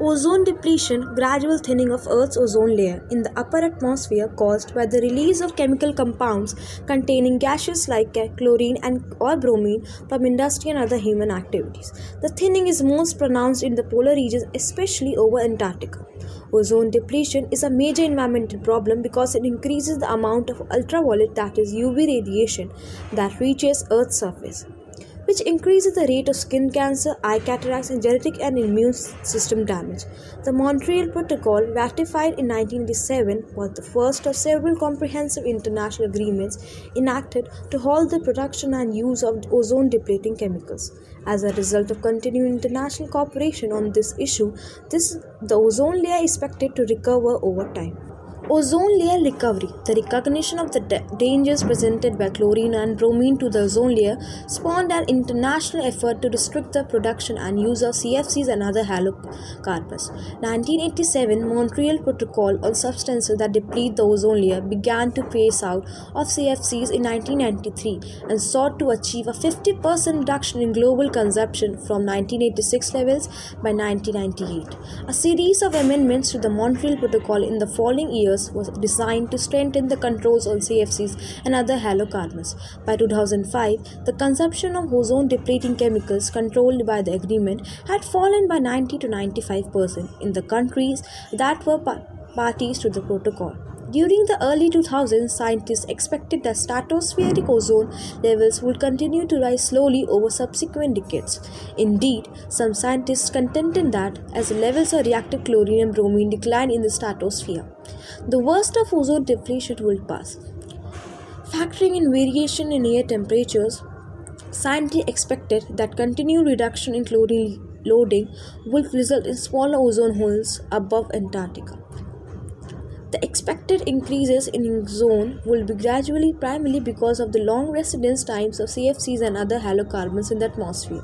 Ozone depletion, gradual thinning of Earth's ozone layer in the upper atmosphere caused by the release of chemical compounds containing gases like chlorine and or bromine from industry and other human activities. The thinning is most pronounced in the polar regions, especially over Antarctica. Ozone depletion is a major environmental problem because it increases the amount of ultraviolet that is UV radiation that reaches Earth's surface which increases the rate of skin cancer, eye cataracts, and genetic and immune system damage. The Montreal Protocol, ratified in 1987, was the first of several comprehensive international agreements enacted to halt the production and use of ozone depleting chemicals. As a result of continuing international cooperation on this issue, this, the ozone layer is expected to recover over time. Ozone layer recovery. The recognition of the dangers presented by chlorine and bromine to the ozone layer spawned an international effort to restrict the production and use of CFCs and other halocarbons. 1987 Montreal Protocol on substances that deplete the ozone layer began to phase out of CFCs in 1993 and sought to achieve a 50% reduction in global consumption from 1986 levels by 1998. A series of amendments to the Montreal Protocol in the following years was designed to strengthen the controls on CFCs and other halocarbons. By 2005, the consumption of ozone depleting chemicals controlled by the agreement had fallen by 90 to 95% in the countries that were parties to the protocol. During the early 2000s, scientists expected that stratospheric ozone levels would continue to rise slowly over subsequent decades. Indeed, some scientists contended that as the levels of reactive chlorine and bromine decline in the stratosphere, the worst of ozone depletion will pass. Factoring in variation in air temperatures, scientists expected that continued reduction in chlorine loading would result in smaller ozone holes above Antarctica. The expected increases in ozone will be gradually primarily because of the long residence times of CFCs and other halocarbons in the atmosphere.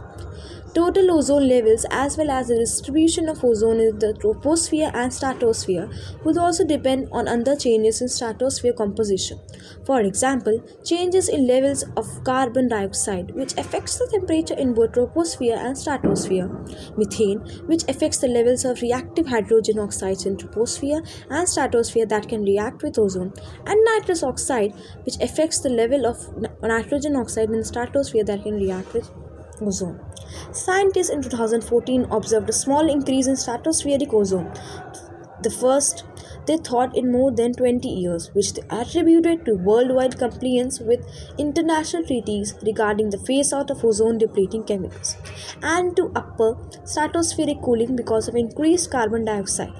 Total ozone levels as well as the distribution of ozone in the troposphere and stratosphere would also depend on other changes in stratosphere composition. For example, changes in levels of carbon dioxide which affects the temperature in both troposphere and stratosphere, methane which affects the levels of reactive hydrogen oxides in troposphere and stratosphere that can react with ozone, and nitrous oxide which affects the level of nitrogen oxide in the stratosphere that can react with ozone. Scientists in 2014 observed a small increase in stratospheric ozone, the first they thought in more than 20 years, which they attributed to worldwide compliance with international treaties regarding the phase out of ozone depleting chemicals and to upper stratospheric cooling because of increased carbon dioxide.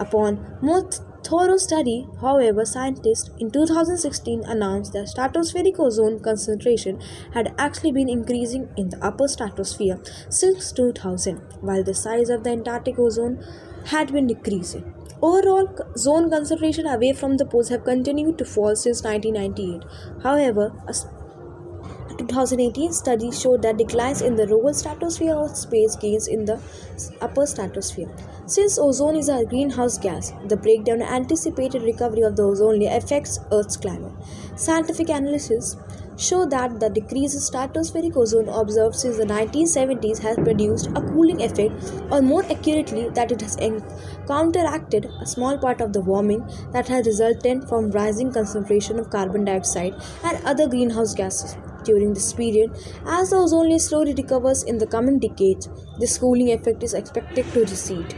Upon more thorough study, however, scientists in 2016 announced that stratospheric ozone concentration had actually been increasing in the upper stratosphere since 2000, while the size of the Antarctic ozone had been decreasing. Overall, zone concentration away from the poles have continued to fall since 1998. However, a 2018 study showed that declines in the lower stratosphere of space gains in the upper stratosphere. Since ozone is a greenhouse gas, the breakdown anticipated recovery of the ozone layer affects Earth's climate. Scientific analysis show that the decrease in stratospheric ozone observed since the 1970s has produced a cooling effect, or more accurately, that it has counteracted a small part of the warming that has resulted from rising concentration of carbon dioxide and other greenhouse gases. During this period, as the ozone layer slowly recovers in the coming decades, this cooling effect is expected to recede.